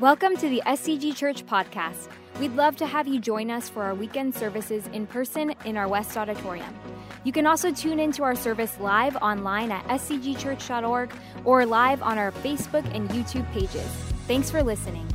Welcome to the SCG Church podcast. We'd love to have you join us for our weekend services in person in our West Auditorium. You can also tune into our service live online at scgchurch.org or live on our Facebook and YouTube pages. Thanks for listening.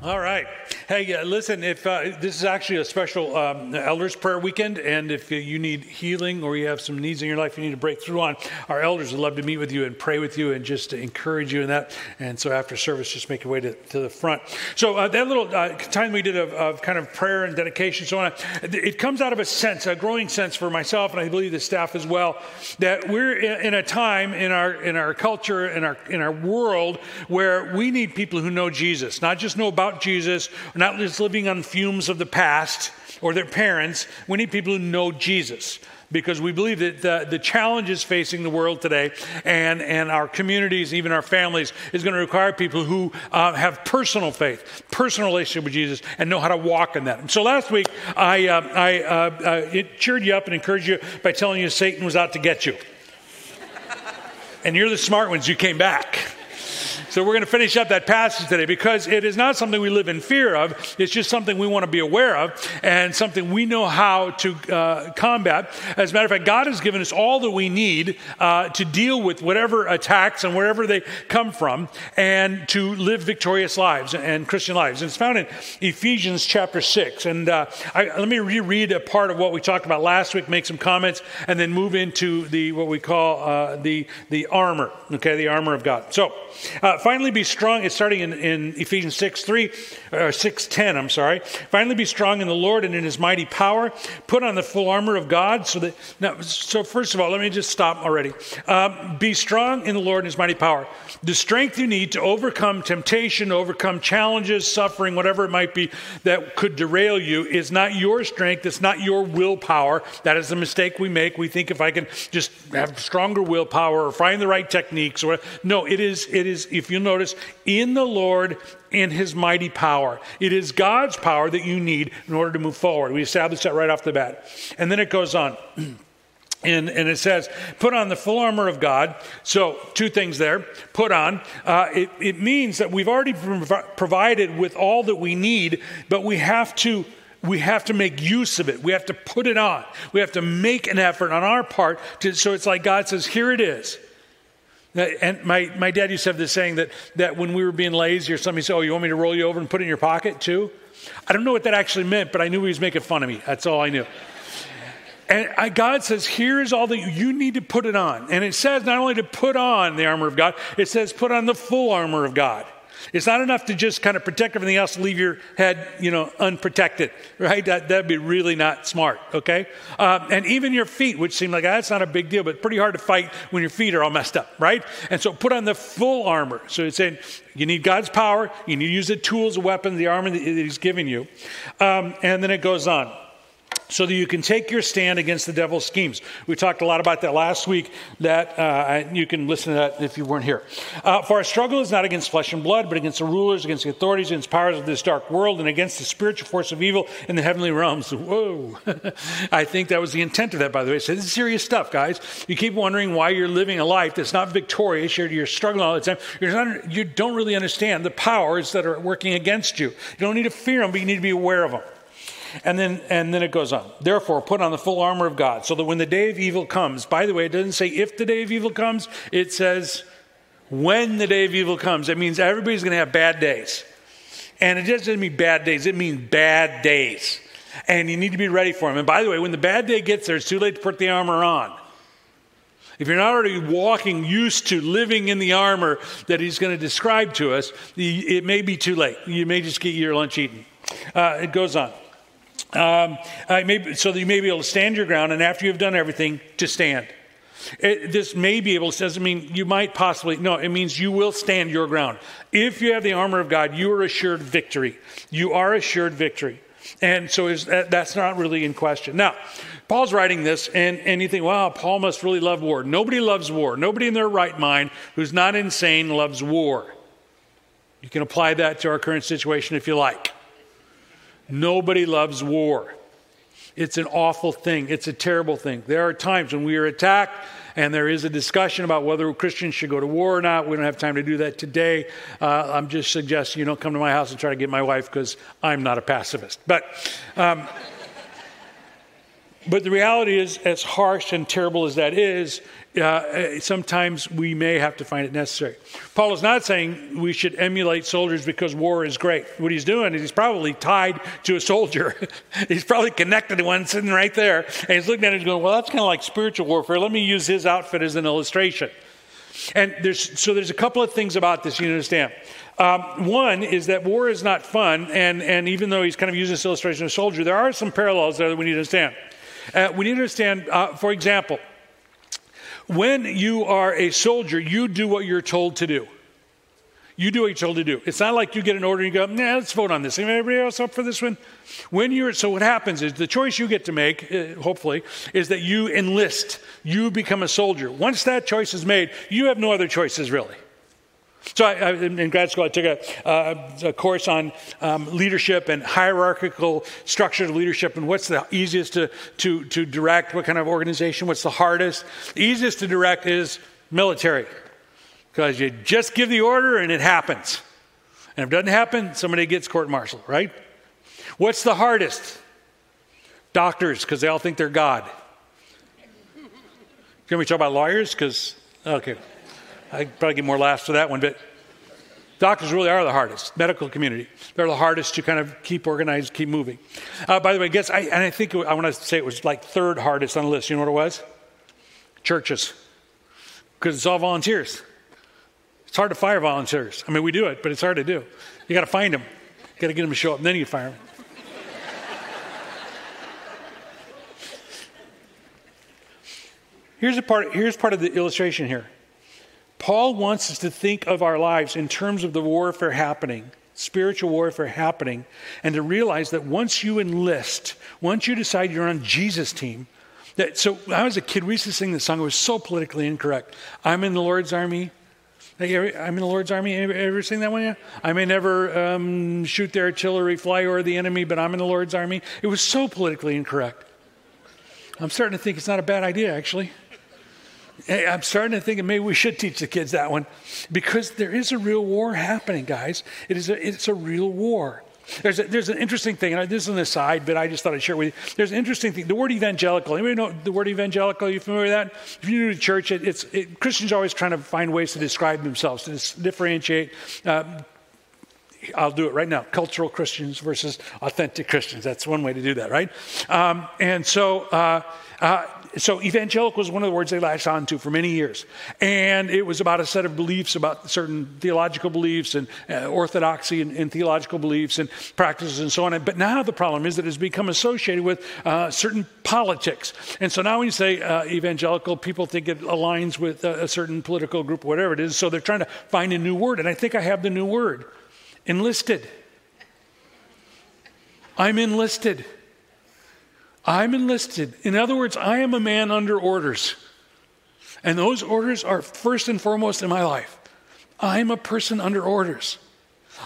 All right. Hey, uh, listen, if uh, this is actually a special um, elders prayer weekend, and if you need healing or you have some needs in your life you need to break through on, our elders would love to meet with you and pray with you and just to encourage you in that. And so after service, just make your way to, to the front. So uh, that little uh, time we did of, of, kind of prayer and dedication, so on, it comes out of a sense, a growing sense for myself, and I believe the staff as well, that we're in a time in our in our culture in our in our world where we need people who know Jesus, not just know about Jesus not just living on fumes of the past or their parents. We need people who know Jesus because we believe that the, the challenges facing the world today and, and our communities, even our families, is going to require people who uh, have personal faith, personal relationship with Jesus, and know how to walk in that. So last week, I, uh, I uh, uh cheered you up and encouraged you by telling you Satan was out to get you. and you're the smart ones, you came back. So we're going to finish up that passage today because it is not something we live in fear of. It's just something we want to be aware of and something we know how to uh, combat. As a matter of fact, God has given us all that we need uh, to deal with whatever attacks and wherever they come from and to live victorious lives and Christian lives. And it's found in Ephesians chapter 6. And uh, I, let me reread a part of what we talked about last week, make some comments, and then move into the what we call uh, the, the armor, okay, the armor of God. So, uh, finally be strong. It's starting in, in Ephesians 6 3, or 6 10, I'm sorry. Finally be strong in the Lord and in his mighty power. Put on the full armor of God. So that, now, so first of all, let me just stop already. Um, be strong in the Lord and his mighty power. The strength you need to overcome temptation, overcome challenges, suffering, whatever it might be that could derail you is not your strength. It's not your willpower. That is the mistake we make. We think if I can just have stronger willpower or find the right techniques or no, it is, it is, if you notice, in the Lord in his mighty power. It is God's power that you need in order to move forward. We established that right off the bat. And then it goes on. And, and, it says, put on the full armor of God. So, two things there. Put on. Uh, it, it means that we've already prov- provided with all that we need, but we have to we have to make use of it. We have to put it on. We have to make an effort on our part. To, so it's like God says, here it is. Uh, and my, my dad used to have this saying that, that when we were being lazy or somebody said, Oh, you want me to roll you over and put it in your pocket too? I don't know what that actually meant, but I knew he was making fun of me. That's all I knew. And I, God says, Here's all that you need to put it on. And it says not only to put on the armor of God, it says put on the full armor of God. It's not enough to just kind of protect everything else, leave your head, you know, unprotected, right? That, that'd be really not smart, okay? Uh, and even your feet, which seem like ah, that's not a big deal, but pretty hard to fight when your feet are all messed up, right? And so put on the full armor. So it's saying you need God's power, you need to use the tools, the weapons, the armor that He's given you. Um, and then it goes on so that you can take your stand against the devil's schemes. We talked a lot about that last week. That uh, you can listen to that if you weren't here. Uh, for our struggle is not against flesh and blood, but against the rulers, against the authorities, against powers of this dark world, and against the spiritual force of evil in the heavenly realms. Whoa! I think that was the intent of that, by the way. So this is serious stuff, guys. You keep wondering why you're living a life that's not victorious. You're, you're struggling all the time. Not, you don't really understand the powers that are working against you. You don't need to fear them, but you need to be aware of them. And then, and then it goes on. Therefore, put on the full armor of God, so that when the day of evil comes, by the way, it doesn't say if the day of evil comes, it says when the day of evil comes. It means everybody's going to have bad days. And it doesn't mean bad days, it means bad days. And you need to be ready for them. And by the way, when the bad day gets there, it's too late to put the armor on. If you're not already walking, used to living in the armor that he's going to describe to us, it may be too late. You may just get your lunch eaten. Uh, it goes on. Um, may, so that you may be able to stand your ground, and after you've done everything, to stand. It, this may be able to doesn't mean you might possibly no it means you will stand your ground. If you have the armor of god you are assured victory. You are assured victory. And so that, that's not really in question. Now paul's writing this and, and you think wow paul must really love war. Nobody loves war. Nobody in their right mind who's not insane loves war. You can apply that to our current situation if you like Nobody loves war. It's an awful thing. It's a terrible thing. There are times when we are attacked and there is a discussion about whether Christians should go to war or not. We don't have time to do that today. Uh, I'm just suggesting you don't come to my house and try to get my wife because I'm not a pacifist. But. Um, but the reality is, as harsh and terrible as that is, uh, sometimes we may have to find it necessary. Paul is not saying we should emulate soldiers because war is great. What he's doing is he's probably tied to a soldier. he's probably connected to one sitting right there. And he's looking at it and going, well, that's kind of like spiritual warfare. Let me use his outfit as an illustration. And there's, so there's a couple of things about this you need to understand. Um, one is that war is not fun, and, and even though he's kind of using this illustration of a soldier, there are some parallels there that we need to understand. Uh, we need to understand, uh, for example, when you are a soldier, you do what you're told to do. You do what you're told to do. It's not like you get an order and you go, nah, let's vote on this. Anybody else up for this one? When you're, so what happens is the choice you get to make, uh, hopefully, is that you enlist. You become a soldier. Once that choice is made, you have no other choices really. So, I, I, in grad school, I took a, uh, a course on um, leadership and hierarchical structures of leadership and what's the easiest to, to, to direct, what kind of organization, what's the hardest. The easiest to direct is military because you just give the order and it happens. And if it doesn't happen, somebody gets court martialed, right? What's the hardest? Doctors, because they all think they're God. Can we talk about lawyers? Because, okay. I probably get more laughs for that one, but doctors really are the hardest. Medical community, they're the hardest to kind of keep organized, keep moving. Uh, by the way, I guess I, and I think I want to say it was like third hardest on the list. You know what it was? Churches, because it's all volunteers. It's hard to fire volunteers. I mean, we do it, but it's hard to do. You got to find them. You got to get them to show up, and then you fire them. Here's a part. Here's part of the illustration here. Paul wants us to think of our lives in terms of the warfare happening, spiritual warfare happening, and to realize that once you enlist, once you decide you're on Jesus' team, that, so when I was a kid, we used to sing this song. It was so politically incorrect. I'm in the Lord's army. I'm in the Lord's army. Ever, sing that one? Yeah. I may never um, shoot their artillery, fly over the enemy, but I'm in the Lord's army. It was so politically incorrect. I'm starting to think it's not a bad idea, actually. I'm starting to think maybe we should teach the kids that one because there is a real war happening, guys. It is a, it's a real war. There's, a, there's an interesting thing, and this is an aside, but I just thought I'd share with you. There's an interesting thing. The word evangelical. Anybody know the word evangelical? Are you familiar with that? If you're new to church, it, it's it, Christians are always trying to find ways to describe themselves, to differentiate. Uh, I'll do it right now. Cultural Christians versus authentic Christians. That's one way to do that, right? Um, and so, uh, uh, so evangelical was one of the words they latched onto for many years. And it was about a set of beliefs, about certain theological beliefs and uh, orthodoxy and, and, theological beliefs and practices and so on. But now the problem is that it's become associated with uh, certain politics. And so now when you say uh, evangelical, people think it aligns with a, a certain political group, whatever it is. So they're trying to find a new word. And I think I have the new word enlisted. I'm enlisted. I'm enlisted. In other words, I am a man under orders. And those orders are first and foremost in my life. I'm a person under orders.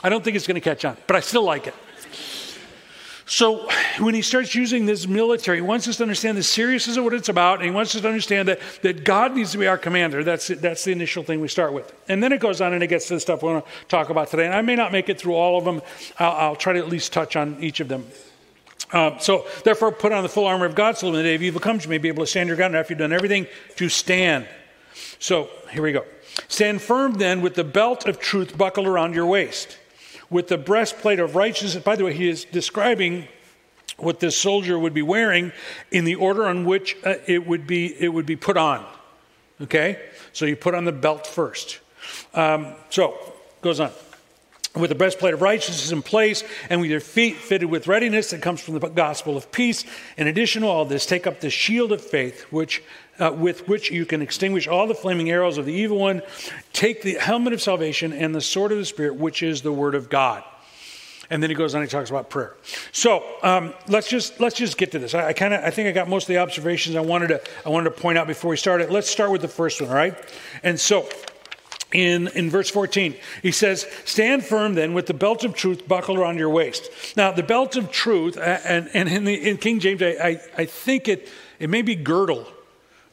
I don't think it's going to catch on, but I still like it. So when he starts using this military, he wants us to understand the seriousness of what it's about, and he wants us to understand that, that God needs to be our commander. That's, that's the initial thing we start with. And then it goes on and it gets to the stuff we want to talk about today. And I may not make it through all of them. I'll, I'll try to at least touch on each of them. Um, so, therefore, put on the full armor of God so that when the day of evil comes, you may be able to stand your ground after you've done everything to stand. So, here we go. Stand firm then with the belt of truth buckled around your waist, with the breastplate of righteousness. By the way, he is describing what this soldier would be wearing in the order on which uh, it, would be, it would be put on. Okay? So, you put on the belt first. Um, so, goes on with the breastplate of righteousness in place, and with your feet fitted with readiness that comes from the gospel of peace. In addition to all this, take up the shield of faith, which, uh, with which you can extinguish all the flaming arrows of the evil one. Take the helmet of salvation and the sword of the Spirit, which is the word of God. And then he goes on. He talks about prayer. So um, let's just let's just get to this. I, I kind of I think I got most of the observations I wanted to I wanted to point out before we started. Let's start with the first one. All right. And so in, in verse 14. He says, Stand firm then with the belt of truth buckled around your waist. Now, the belt of truth, and, and in, the, in King James, I, I, I think it, it may be girdle,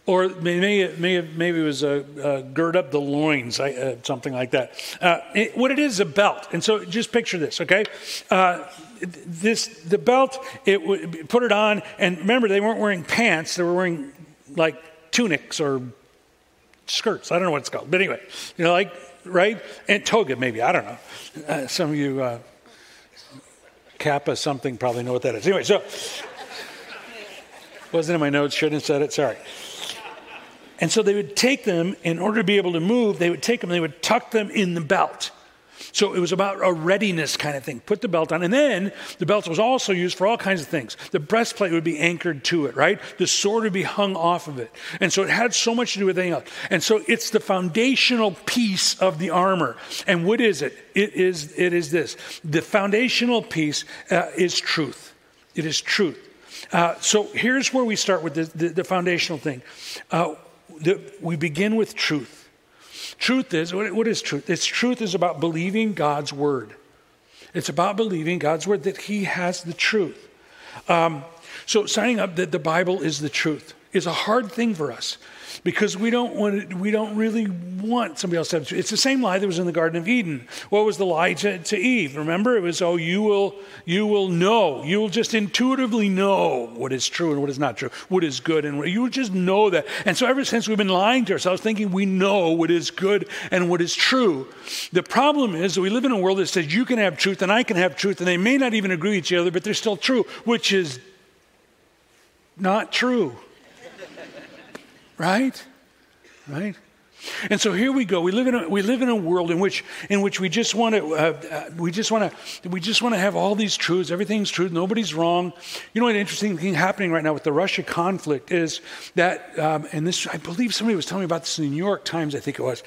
or it may, may maybe it was a, a gird up the loins, uh, something like that. Uh, it, what it is is a belt. And so just picture this, okay? Uh, this the belt it put it on and remember they weren't wearing pants they were wearing like tunics or skirts. I don't know what it's called, but anyway, you know, like right and toga maybe. I don't know. Uh, some of you uh, kappa something probably know what that is. Anyway, so wasn't in my notes. Shouldn't have said it. Sorry. And so they would take them in order to be able to move. They would take them. They would tuck them in the belt. So it was about a readiness kind of thing. Put the belt on. And then the belt was also used for all kinds of things. The breastplate would be anchored to it, right? The sword would be hung off of it. And so it had so much to do with anything else. And so it's the foundational piece of the armor. And what is it? It is, it is this the foundational piece uh, is truth. It is truth. Uh, so here's where we start with the, the, the foundational thing. Uh, the, we begin with truth. Truth is, what is truth? It's truth is about believing God's word. It's about believing God's word that He has the truth. Um, so signing up that the Bible is the truth is a hard thing for us because we don't want we don't really want somebody else to it's the same lie that was in the garden of eden. What was the lie to, to eve? Remember it was oh you will you will know you will just intuitively know what is true and what is not true what is good and what, you will just know that. And so ever since we've been lying to ourselves thinking we know what is good and what is true the problem is that we live in a world that says you can have truth and i can have truth and they may not even agree with each other but they're still true which is not true Right? Right? And so here we go. We live in a, we live in a world in which in which we just want to uh, uh, we just want to we just want to have all these truths. Everything's true. Nobody's wrong. You know what? Interesting thing happening right now with the Russia conflict is that, um, and this I believe somebody was telling me about this in the New York Times. I think it was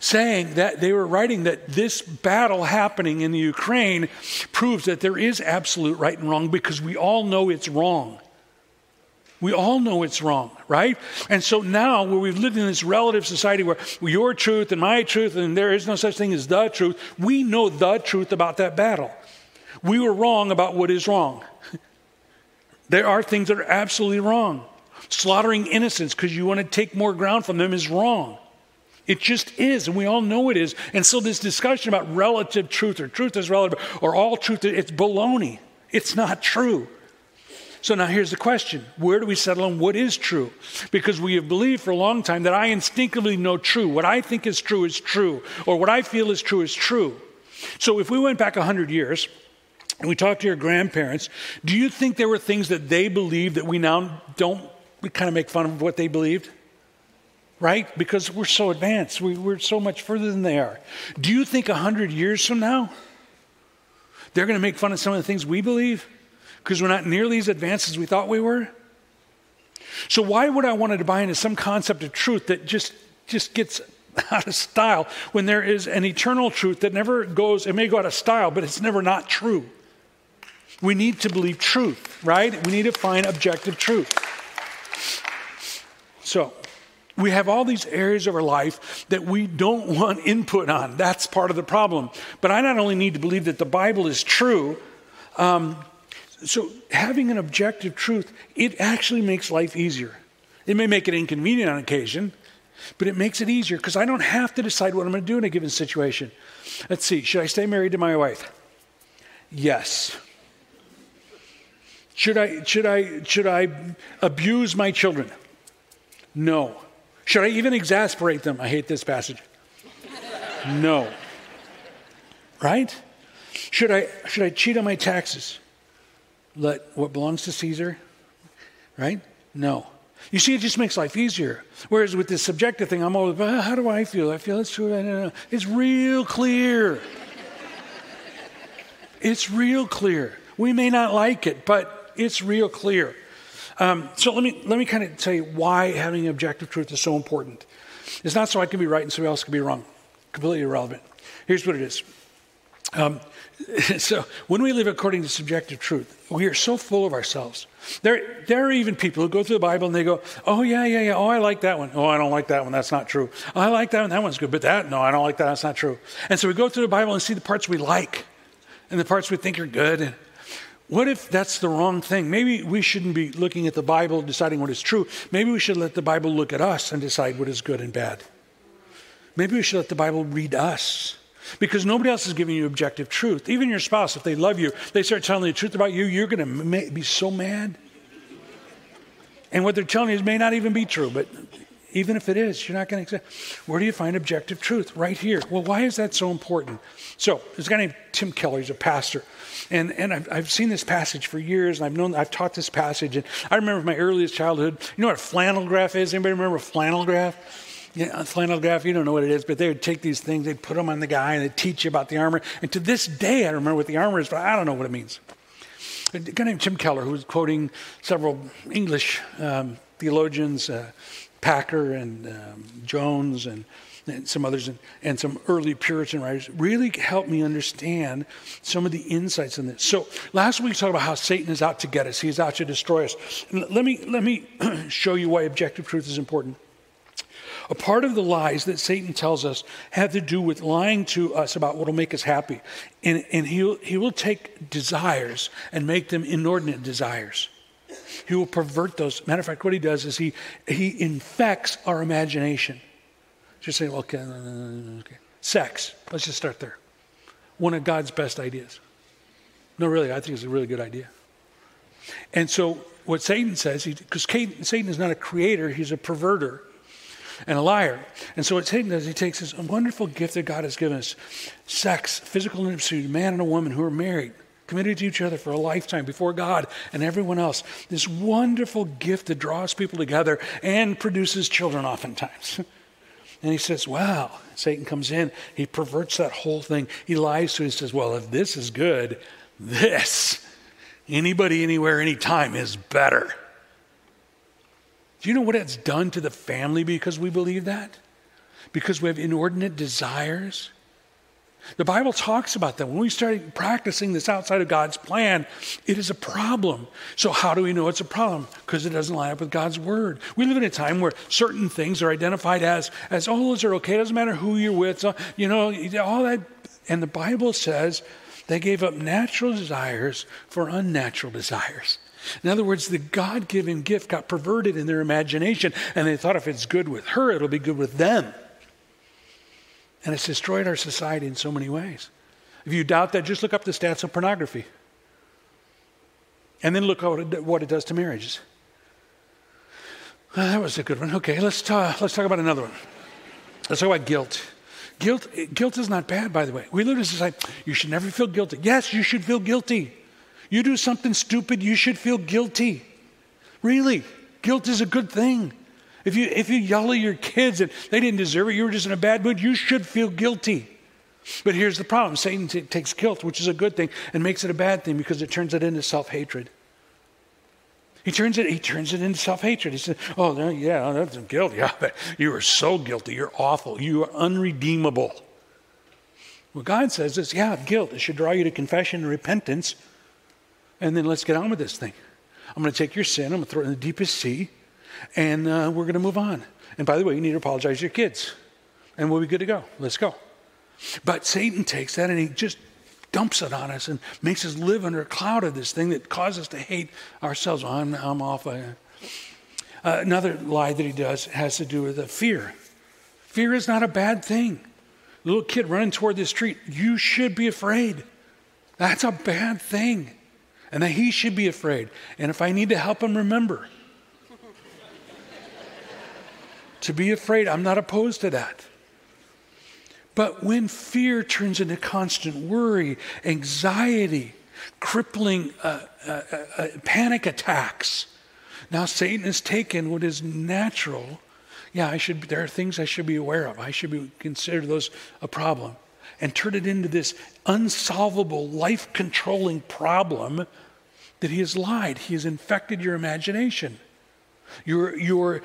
saying that they were writing that this battle happening in the Ukraine proves that there is absolute right and wrong because we all know it's wrong. We all know it's wrong, right? And so now, where we've lived in this relative society where your truth and my truth, and there is no such thing as the truth, we know the truth about that battle. We were wrong about what is wrong. there are things that are absolutely wrong. Slaughtering innocents because you want to take more ground from them is wrong. It just is, and we all know it is. And so, this discussion about relative truth or truth is relative or all truth, it's baloney. It's not true. So now here's the question where do we settle on what is true? Because we have believed for a long time that I instinctively know true. What I think is true is true, or what I feel is true is true. So if we went back 100 years, and we talked to your grandparents, do you think there were things that they believed that we now don't we kind of make fun of what they believed? Right? Because we're so advanced. We, are so much further than they are. Do you think 100 years from now, they're going to make fun of some of the things we believe? Because we're not nearly as advanced as we thought we were? So why would I want to buy into some concept of truth that just just gets out of style when there is an eternal truth that never goes, it may go out of style, but it's never not true. We need to believe truth, right? We need to find objective truth. So, we have all these areas of our life that we don't want input on. That's part of the problem. But I not only need to believe that the Bible is true, um, so having an objective truth, it actually makes life easier. It may make it inconvenient on occasion, but it makes it easier because I don't have to decide what I'm going to do in a given situation. Let's see, should I stay married to my wife? Yes. Should I, should I, should I abuse my children? No. Should I even exasperate them? I hate this passage. No. Right? Should I, should I cheat on my taxes? Let what belongs to Caesar, right? No. You see, it just makes life easier. Whereas with this subjective thing, I'm always, well, how do I feel? I feel it's true. I don't know. It's real clear. it's real clear. We may not like it, but it's real clear. Um, so let me let me kind of tell you why having objective truth is so important. It's not so I can be right and somebody else can be wrong. Completely irrelevant. Here's what it is. Um, so when we live according to subjective truth, we are so full of ourselves. There, there are even people who go through the Bible and they go, "Oh yeah, yeah, yeah. Oh, I like that one. Oh, I don't like that one. That's not true. Oh, I like that one. That one's good, but that no, I don't like that. That's not true." And so we go through the Bible and see the parts we like, and the parts we think are good. What if that's the wrong thing? Maybe we shouldn't be looking at the Bible deciding what is true. Maybe we should let the Bible look at us and decide what is good and bad. Maybe we should let the Bible read us because nobody else is giving you objective truth. Even your spouse, if they love you, they start telling you the truth about you, you're going to be so mad. And what they're telling you may not even be true, but even if it is, you're not going to accept. Where do you find objective truth? Right here. Well, why is that so important? So, there's a guy named Tim Keller, he's a pastor. And, and I've, I've seen this passage for years, and I've known, I've taught this passage. And I remember my earliest childhood. You know what a flannel graph is? Anybody remember a flannel graph? Yeah, flannel graph, you don't know what it is, but they would take these things, they'd put them on the guy, and they'd teach you about the armor. And to this day, I remember what the armor is, but I don't know what it means. A guy named Tim Keller, who was quoting several English um, theologians, uh, Packer and um, Jones and, and, some others, and, and some early Puritan writers, really helped me understand some of the insights in this. So last week we talked about how Satan is out to get us; he's out to destroy us. Let me let me show you why objective truth is important. A part of the lies that Satan tells us have to do with lying to us about what will make us happy. And, and he'll, he will take desires and make them inordinate desires. He will pervert those. Matter of fact, what he does is he, he infects our imagination. Just say, okay, okay. Sex. Let's just start there. One of God's best ideas. No, really, I think it's a really good idea. And so, what Satan says, because Satan is not a creator, he's a perverter and a liar. And so what Satan does, he takes this wonderful gift that God has given us sex, physical intimacy, man and a woman who are married, committed to each other for a lifetime before God and everyone else. This wonderful gift that draws people together and produces children oftentimes. And he says, Wow, Satan comes in, he perverts that whole thing. He lies to you, and says, Well, if this is good, this, anybody, anywhere, anytime is better. Do you know what it's done to the family because we believe that? Because we have inordinate desires? The Bible talks about that. When we start practicing this outside of God's plan, it is a problem. So, how do we know it's a problem? Because it doesn't line up with God's word. We live in a time where certain things are identified as, as oh, those are okay. It doesn't matter who you're with. So, you know, all that. And the Bible says they gave up natural desires for unnatural desires. In other words, the God given gift got perverted in their imagination, and they thought if it's good with her, it'll be good with them. And it's destroyed our society in so many ways. If you doubt that, just look up the stats of pornography. And then look at what it does to marriages. Well, that was a good one. Okay, let's talk, let's talk about another one. Let's talk about guilt. Guilt, guilt is not bad, by the way. We live in a society, you should never feel guilty. Yes, you should feel guilty. You do something stupid, you should feel guilty. Really, guilt is a good thing. If you, if you yell at your kids and they didn't deserve it, you were just in a bad mood, you should feel guilty. But here's the problem Satan t- takes guilt, which is a good thing, and makes it a bad thing because it turns it into self hatred. He turns it, he turns it into self hatred. He says, Oh, yeah, that's guilt. Yeah, but you are so guilty. You're awful. You are unredeemable. What God says is, Yeah, guilt. It should draw you to confession and repentance and then let's get on with this thing. I'm going to take your sin, I'm going to throw it in the deepest sea, and uh, we're going to move on. And by the way, you need to apologize to your kids, and we'll be good to go. Let's go. But Satan takes that and he just dumps it on us and makes us live under a cloud of this thing that causes us to hate ourselves. Oh, I'm, I'm off. Uh, another lie that he does has to do with the fear. Fear is not a bad thing. little kid running toward the street, you should be afraid. That's a bad thing and that he should be afraid. And if I need to help him remember to be afraid, I'm not opposed to that. But when fear turns into constant worry, anxiety, crippling uh, uh, uh, uh panic attacks, now Satan has taken what is natural. Yeah, I should. There are things I should be aware of. I should be consider those a problem and turn it into this unsolvable, life controlling problem that he has lied. He has infected your imagination. Your, your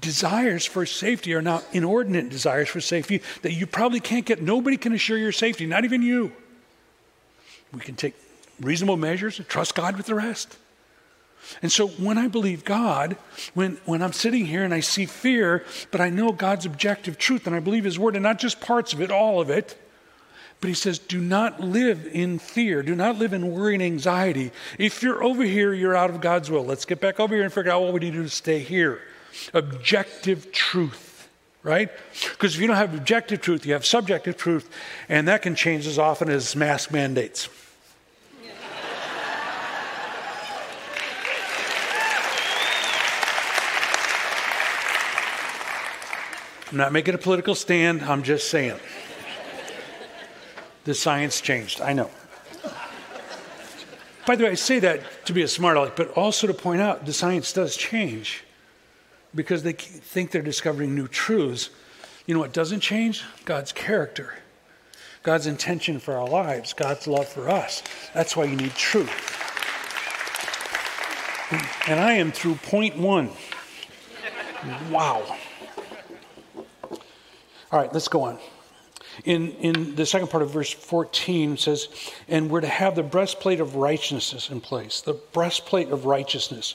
desires for safety are now inordinate desires for safety that you probably can't get. Nobody can assure your safety, not even you. We can take reasonable measures and trust God with the rest. And so when I believe God, when, when I'm sitting here and I see fear, but I know God's objective truth and I believe His word and not just parts of it, all of it, but He says, do not live in fear. Do not live in worry and anxiety. If you're over here, you're out of God's will. Let's get back over here and figure out what we need to do to stay here. Objective truth, right? Because if you don't have objective truth, you have subjective truth, and that can change as often as mask mandates. I'm not making a political stand, I'm just saying. The science changed, I know. By the way, I say that to be a smart aleck, but also to point out the science does change because they think they're discovering new truths. You know what doesn't change? God's character, God's intention for our lives, God's love for us. That's why you need truth. And I am through point one. Wow. All right, let's go on. In, in the second part of verse 14 says, and we're to have the breastplate of righteousness in place, the breastplate of righteousness.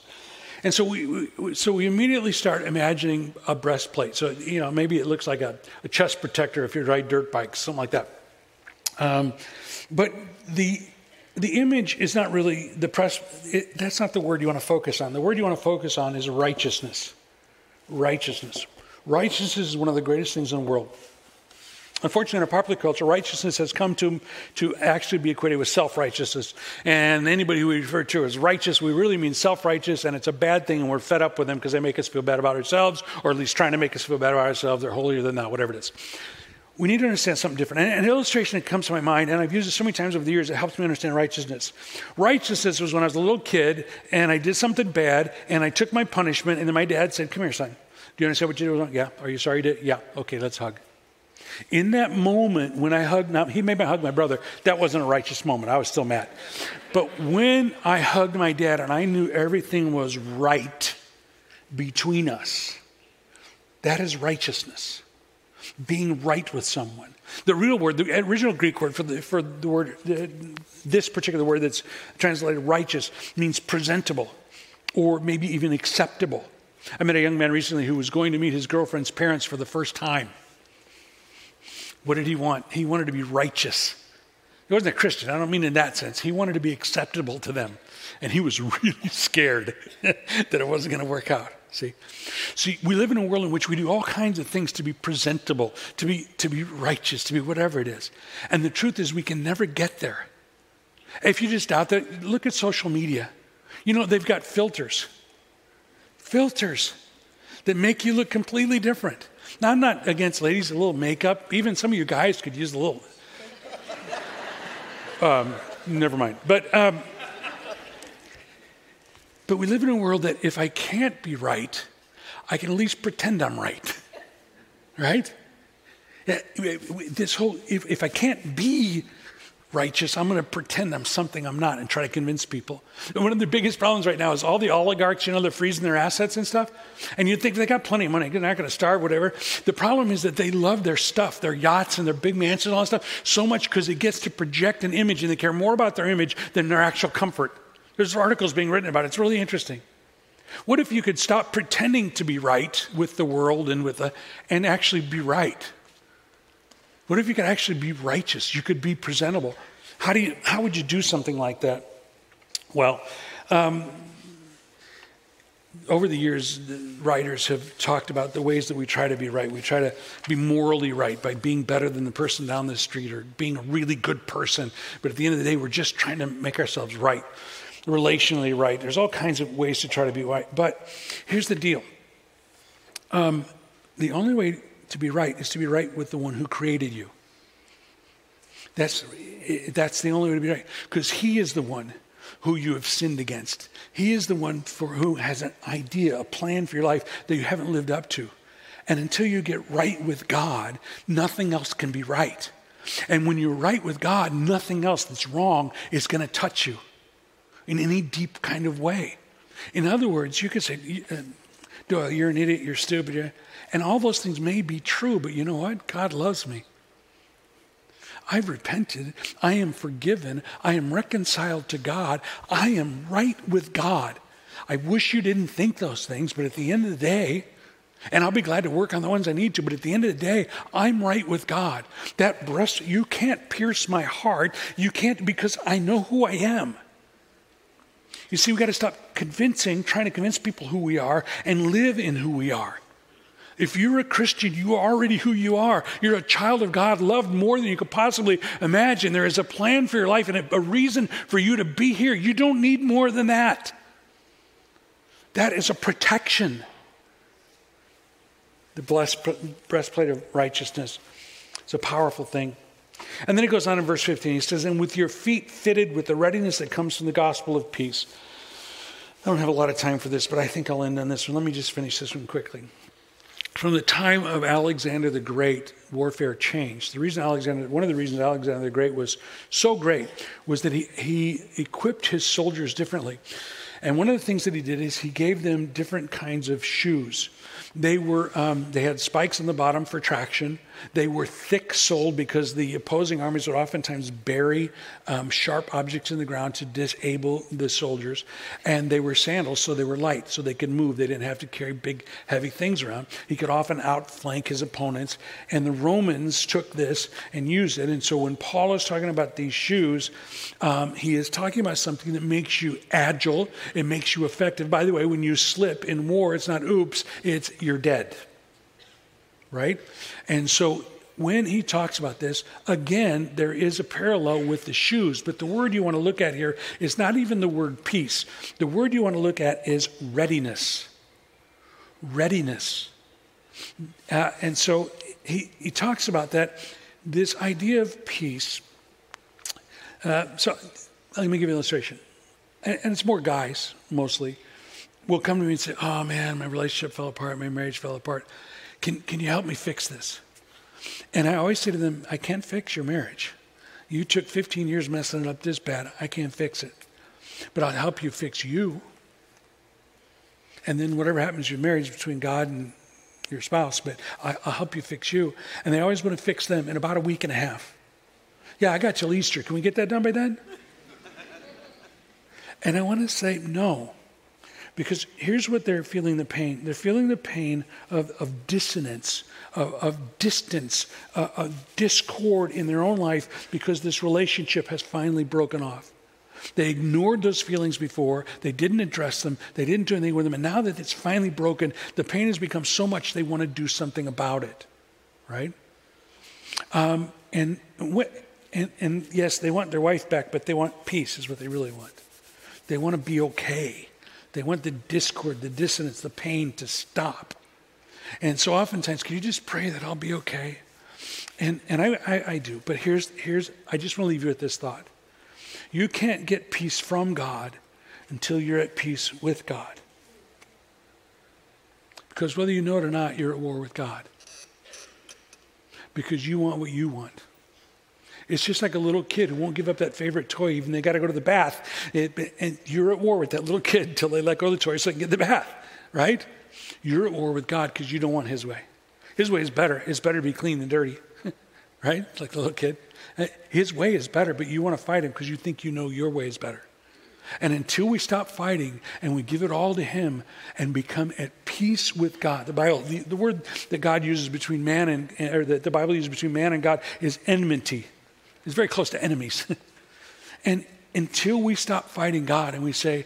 And so we, we, so we immediately start imagining a breastplate. So, you know, maybe it looks like a, a chest protector if you ride dirt bikes, something like that. Um, but the, the image is not really the press, it, that's not the word you want to focus on. The word you want to focus on is righteousness. Righteousness. Righteousness is one of the greatest things in the world. Unfortunately, in our popular culture, righteousness has come to, to actually be equated with self righteousness. And anybody who we refer to as righteous, we really mean self righteous, and it's a bad thing, and we're fed up with them because they make us feel bad about ourselves, or at least trying to make us feel bad about ourselves. They're holier than that, whatever it is. We need to understand something different. And an illustration that comes to my mind, and I've used it so many times over the years, it helps me understand righteousness. Righteousness was when I was a little kid and I did something bad and I took my punishment, and then my dad said, Come here, son. Do you understand what you did? Yeah. Are you sorry you did? Yeah. Okay, let's hug. In that moment when I hugged, now he made me hug my brother, that wasn't a righteous moment. I was still mad. But when I hugged my dad and I knew everything was right between us, that is righteousness. Being right with someone. The real word, the original Greek word for the, for the word, this particular word that's translated righteous means presentable or maybe even acceptable. I met a young man recently who was going to meet his girlfriend's parents for the first time. What did he want? He wanted to be righteous. He wasn't a Christian. I don't mean in that sense. He wanted to be acceptable to them. And he was really scared that it wasn't going to work out. See? See, we live in a world in which we do all kinds of things to be presentable, to be, to be righteous, to be whatever it is. And the truth is, we can never get there. If you just doubt that, look at social media. You know, they've got filters filters that make you look completely different. Now, I'm not against ladies, a little makeup. Even some of you guys could use a little. Um, never mind. But, um, but we live in a world that if I can't be right, I can at least pretend I'm right. Right? This whole, if, if I can't be righteous. I'm going to pretend I'm something I'm not and try to convince people. And one of the biggest problems right now is all the oligarchs, you know, they're freezing their assets and stuff. And you think they got plenty of money, they're not going to starve, whatever. The problem is that they love their stuff, their yachts and their big mansions and all that stuff so much because it gets to project an image and they care more about their image than their actual comfort. There's articles being written about it. It's really interesting. What if you could stop pretending to be right with the world and with the, and actually be right? What if you could actually be righteous? You could be presentable. How, do you, how would you do something like that? Well, um, over the years, writers have talked about the ways that we try to be right. We try to be morally right by being better than the person down the street or being a really good person. But at the end of the day, we're just trying to make ourselves right, relationally right. There's all kinds of ways to try to be right. But here's the deal um, the only way to be right is to be right with the one who created you. That's, that's the only way to be right. Because he is the one who you have sinned against. He is the one for who has an idea, a plan for your life that you haven't lived up to. And until you get right with God, nothing else can be right. And when you're right with God, nothing else that's wrong is going to touch you in any deep kind of way. In other words, you could say, uh, you're an idiot, you're stupid. And all those things may be true, but you know what? God loves me. I've repented. I am forgiven. I am reconciled to God. I am right with God. I wish you didn't think those things, but at the end of the day, and I'll be glad to work on the ones I need to, but at the end of the day, I'm right with God. That breast, you can't pierce my heart. You can't because I know who I am. You see, we got to stop convincing, trying to convince people who we are and live in who we are. If you're a Christian, you are already who you are. You're a child of God, loved more than you could possibly imagine. There is a plan for your life and a, reason for you to be here. You don't need more than that. That is a protection. The blessed breastplate of righteousness. It's a powerful thing. And then it goes on in verse 15. He says, And with your feet fitted with the readiness that comes from the gospel of peace. I don't have a lot of time for this, but I think I'll end on this one. Let me just finish this one quickly. From the time of Alexander the Great, warfare changed. The reason Alexander, one of the reasons Alexander the Great was so great was that he, he equipped his soldiers differently. And one of the things that he did is he gave them different kinds of shoes. They were um, they had spikes on the bottom for traction. They were thick soled because the opposing armies would oftentimes bury um, sharp objects in the ground to disable the soldiers. And they were sandals, so they were light, so they could move. They didn't have to carry big, heavy things around. He could often outflank his opponents. And the Romans took this and used it. And so when Paul is talking about these shoes, um, he is talking about something that makes you agile, it makes you effective. By the way, when you slip in war, it's not oops, it's you're dead right? And so when he talks about this, again, there is a parallel with the shoes, but the word you want to look at here is not even the word peace. The word you want to look at is readiness. Readiness. Uh, and so he, he talks about that, this idea of peace. Uh, so let me give you an illustration. And, and it's more guys, mostly, will come to me and say, Oh man, my relationship fell apart, my marriage fell apart. Can, can you help me fix this? And I always say to them, I can't fix your marriage. You took 15 years messing it up this bad. I can't fix it. But I'll help you fix you. And then whatever happens, to your marriage between God and your spouse, but I, will help you fix you. And they always want to fix them in about a week and a half. Yeah, I got till Easter. Can we get that done by then? and I want to say, no. Because here's what they're feeling the pain they're feeling the pain of, of dissonance, of, of distance, uh, of discord in their own life because this relationship has finally broken off. They ignored those feelings before. They didn't address them. They didn't do anything with them. And now that it's finally broken, the pain has become so much they want to do something about it. Right? Um, and, and, and yes, they want their wife back, but they want peace, is what they really want. They want to be okay. They want the discord, the dissonance, the pain to stop. And so oftentimes, can you just pray that I'll be okay? And, and I, I, I do. But here's, here's, I just want to leave you with this thought. You can't get peace from God until you're at peace with God. Because whether you know it or not, you're at war with God. Because you want what you want. It's just like a little kid who won't give up that favorite toy, even they got to go to the bath. It, and you're at war with that little kid until they let go of the toy so they can get the bath, right? You're at war with God because you don't want His way. His way is better. It's better to be clean than dirty, right? Like the little kid. Uh, his way is better, but you want to fight him because you think you know your way is better. And until we stop fighting and we give it all to Him and become at peace with God, the Bible, the, the word that God uses between man and, or that the Bible uses between man and God is enmity. It's very close to enemies. and until we stop fighting God and we say,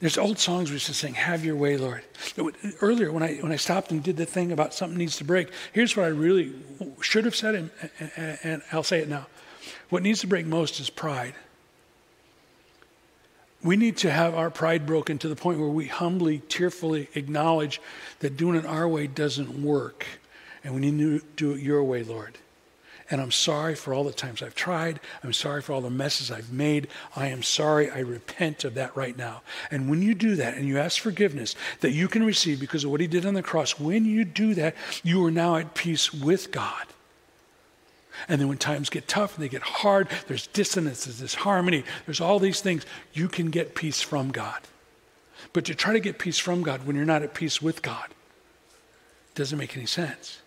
there's old songs we used to sing, Have Your Way, Lord. Earlier, when I, when I stopped and did the thing about something needs to break, here's what I really should have said, and, and, and I'll say it now. What needs to break most is pride. We need to have our pride broken to the point where we humbly, tearfully acknowledge that doing it our way doesn't work. And we need to do it your way, Lord. And I'm sorry for all the times I've tried. I'm sorry for all the messes I've made. I am sorry. I repent of that right now. And when you do that and you ask forgiveness that you can receive because of what he did on the cross, when you do that, you are now at peace with God. And then when times get tough and they get hard, there's dissonance, there's disharmony, there's all these things, you can get peace from God. But to try to get peace from God when you're not at peace with God doesn't make any sense.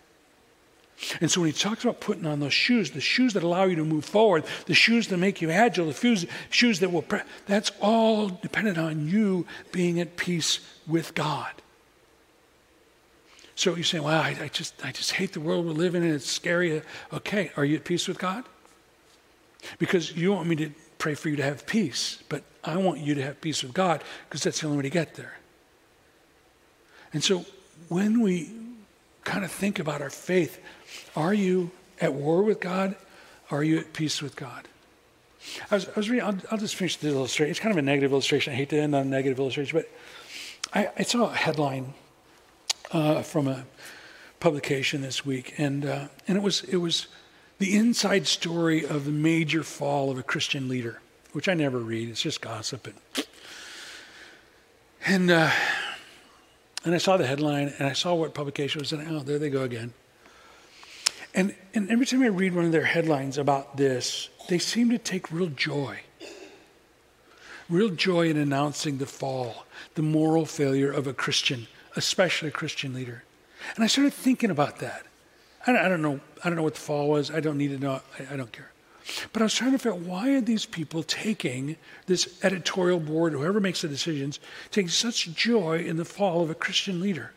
And so when he talks about putting on those shoes, the shoes that allow you to move forward, the shoes that make you agile, the shoes, shoes that will, pre- that's all dependent on you being at peace with God. So you say, well, I, I, just, I just hate the world we live in it's scary. Okay, are you at peace with God? Because you want me to pray for you to have peace, but I want you to have peace with God because that's the only way to get there. And so when we kind of think about our faith, are you at war with God? Are you at peace with God? I was, I was reading, I'll, I'll, just finish the illustration. It's kind of a negative illustration. I hate to end on a negative illustration, but I, I saw a headline uh, from a publication this week, and uh, and it was it was the inside story of the major fall of a Christian leader, which I never read. It's just gossip, and and uh, and I saw the headline, and I saw what publication was, and oh, there they go again. And and every time I read one of their headlines about this, they seem to take real joy. Real joy in announcing the fall, the moral failure of a Christian especially a Christian leader. And I started thinking about that. I don't, I don't know. I don't know what the fall was. I don't need to know. I, I don't care. But I was trying to figure out why are these people taking this editorial board, whoever makes the decisions, taking such joy in the fall of a Christian leader?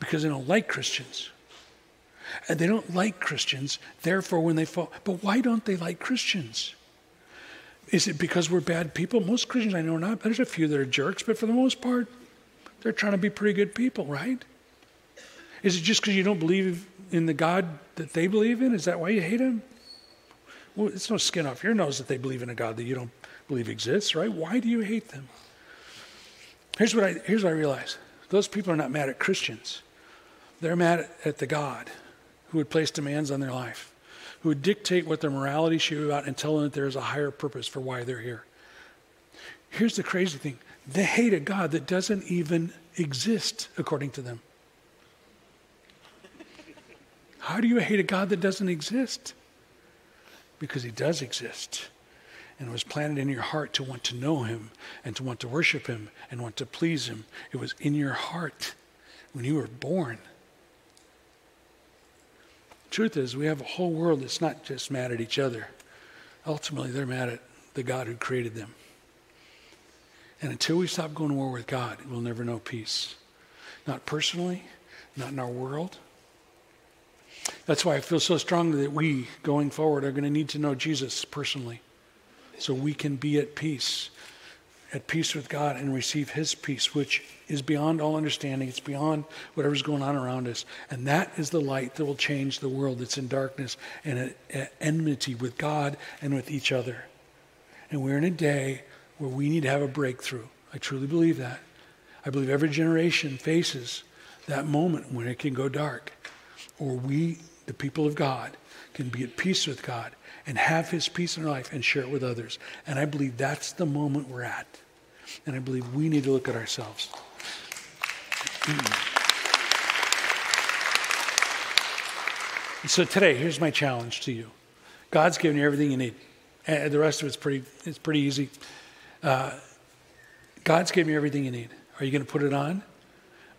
Because they don't like Christians. And they don't like Christians, therefore, when they fall. But why don't they like Christians? Is it because we're bad people? Most Christians I know are not. There's a few that are jerks, but for the most part, they're trying to be pretty good people, right? Is it just because you don't believe in the God that they believe in? Is that why you hate him? Well, it's no skin off your nose that they believe in a God that you don't believe exists, right? Why do you hate them? Here's what I, here's what I realize those people are not mad at Christians, they're mad at the God who would place demands on their life who would dictate what their morality should be about and tell them that there is a higher purpose for why they're here. Here's the crazy thing they hate a God that doesn't even exist according to them. How do you hate a God that doesn't exist? Because he does exist. And it was planted in your heart to want to know him and to want to worship him and want to please him. It was in your heart when you were born. Truth is, we have a whole world that's not just mad at each other. Ultimately, they're mad at the God who created them. And until we stop going to war with God, we'll never know peace. Not personally, not in our world. That's why I feel so strongly that we, going forward, are going to need to know Jesus personally so we can be at peace at peace with God and receive His peace, which is beyond all understanding. It's beyond whatever's going on around us. And that is the light that will change the world that's in darkness and at, enmity with God and with each other. And we're in a day where we need to have a breakthrough. I truly believe that. I believe every generation faces that moment when it can go dark, or we, the people of God, can be at peace with God and have his peace in our life and share it with others. And I believe that's the moment we're at. And I believe we need to look at ourselves. so today, here's my challenge to you. God's given you everything you need. And the rest of it's pretty, it's pretty easy. Uh, God's given you everything you need. Are you going to put it on?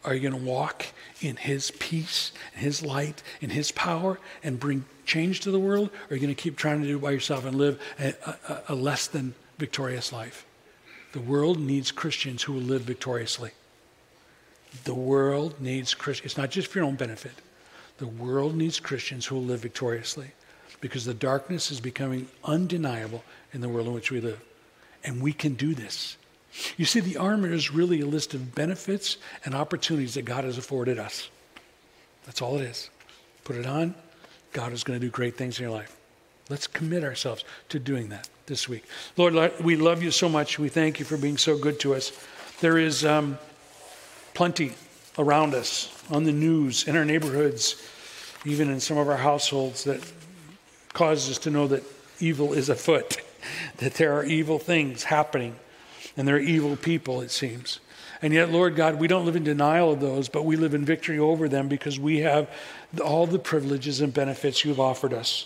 Are you going to walk in His peace, in His light, in His power, and bring change to the world? Or are you going to keep trying to do it by yourself and live a, a, a less than victorious life? The world needs Christians who will live victoriously. The world needs Christians. It's not just for your own benefit. The world needs Christians who will live victoriously because the darkness is becoming undeniable in the world in which we live. And we can do this. You see, the armor is really a list of benefits and opportunities that God has afforded us. That's all it is. Put it on, God is going to do great things in your life. Let's commit ourselves to doing that this week. Lord, we love you so much. We thank you for being so good to us. There is um, plenty around us on the news, in our neighborhoods, even in some of our households that causes us to know that evil is afoot, that there are evil things happening and they're evil people, it seems. And yet, Lord God, we don't live in denial of those, but we live in victory over them because we have all the privileges and benefits you've offered us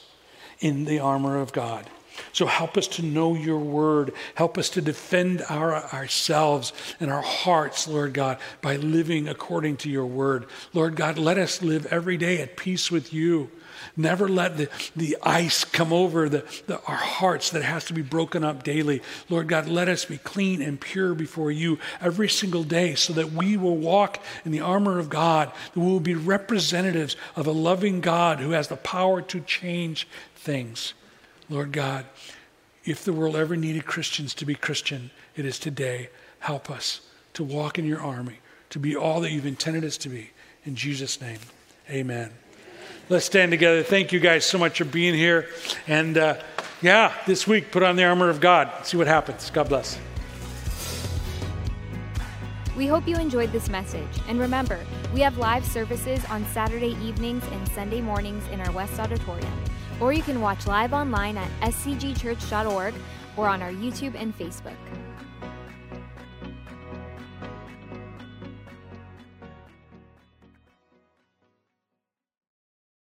in the armor of God. So help us to know your word. Help us to defend our, ourselves and our hearts, Lord God, by living according to your word. Lord God, let us live every day at peace with you. Never let the, the ice come over the, the, our hearts that has to be broken up daily. Lord God, let us be clean and pure before you every single day so that we will walk in the armor of God, that we will be representatives of a loving God who has the power to change things. Lord God, if the world ever needed Christians to be Christian, it is today. Help us to walk in your army, to be all that you've intended us to be. In Jesus' name, amen. Let's stand together. Thank you guys so much for being here. And uh, yeah, this week, put on the armor of God. See what happens. God bless. We hope you enjoyed this message. And remember, we have live services on Saturday evenings and Sunday mornings in our West Auditorium. Or you can watch live online at scgchurch.org or on our YouTube and Facebook.